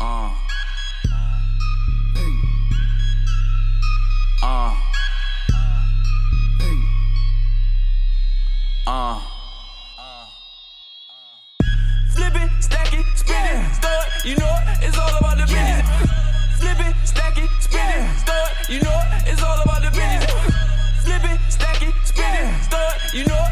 Uh. Uh. Uh. Flip it, stack it, spin it, throw. You know it, it's all about the business. Flip it, stack it, spin it. You know it, it's all about the business. Flip it, stack it, spin it. You know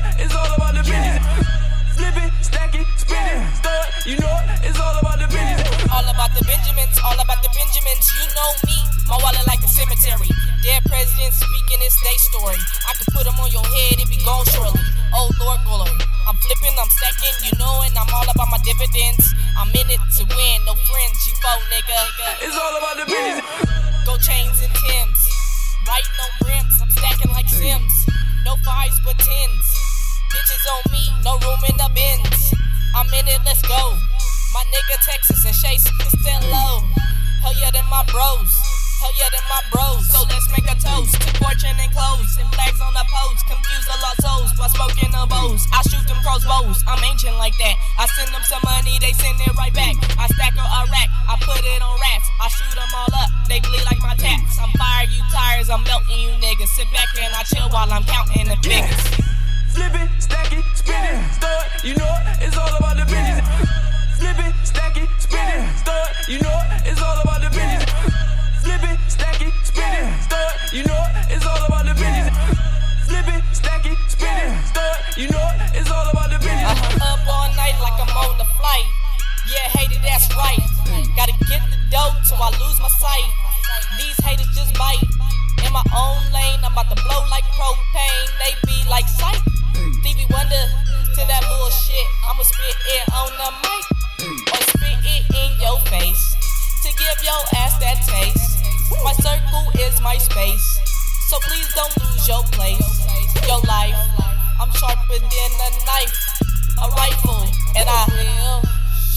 Benjamins. You know me, my wallet like a cemetery. Dead presidents speaking this day story. I could put them on your head, it be gone shortly. Oh Lord glory. I'm flipping, I'm stacking, you know, and I'm all about my dividends. I'm in it to win, no friends, you foe, nigga. It's all about the business. Go chains and Tims. Right, no brims, I'm stacking like Sims. No fives but tens. Bitches on me, no room in the bins. I'm in it, let's go. My nigga Texas and Shay still low. Hell yeah, them my bros. Hell yeah, them my bros. So let's make a toast to fortune and clothes. And flags on the post. Confuse a lot souls while smoking the bows. I shoot them crossbows. I'm ancient like that. I send them some money, they send it right back. I stack a rack, I put it on rats. I shoot them all up, they bleed like my tats. I'm fire you tires, I'm melting you niggas. Sit back and I chill while I'm counting the figures. Flip it, stack You know it, it's all about the. I'm up all night like I'm on the flight. Yeah, hater, that's right. Gotta get the dough till I lose my sight. These haters just bite. In my own lane, I'm about to blow like propane. They be like sight. Stevie Wonder to that bullshit. I'ma spit it on the mic or spit it in your face to give your ass that taste. My circle is my space, so please don't lose your place, your life. I'm sharper than a knife, a rifle, and I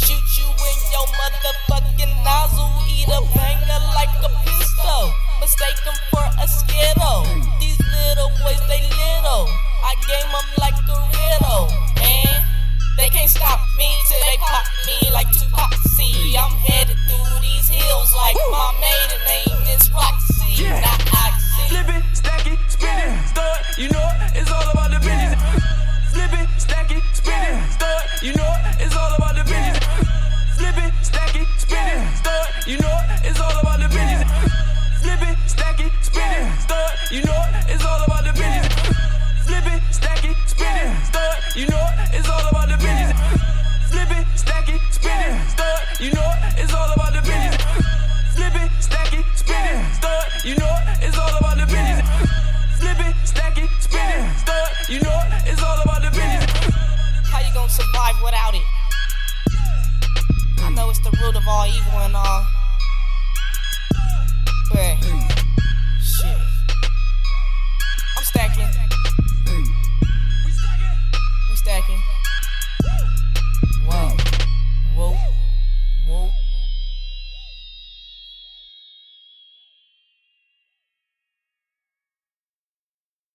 shoot you in your motherfucking nozzle. Eat a banger like a pistol. Mistake 'em for a skittle. These little boys, they little. I game game 'em like a riddle, man. They can't stop me till they pop me like Tupac. See, I'm headed through these hills like my maiden name is Roxy, Yeah. Stack it, spin it, throw. You know it, it's all about the business. Flip it, stack it, spin it, throw. You know it, it's all about the business. Flip it, stack it, spin it, throw. You know it, it's all about the business. Flip it, stack it, spin it, throw. You know it, it's all about the business. Flip it, stack it, spin it, throw. You know it, it's all about the business. How you gonna survive without it? I know it's the root of all evil and all.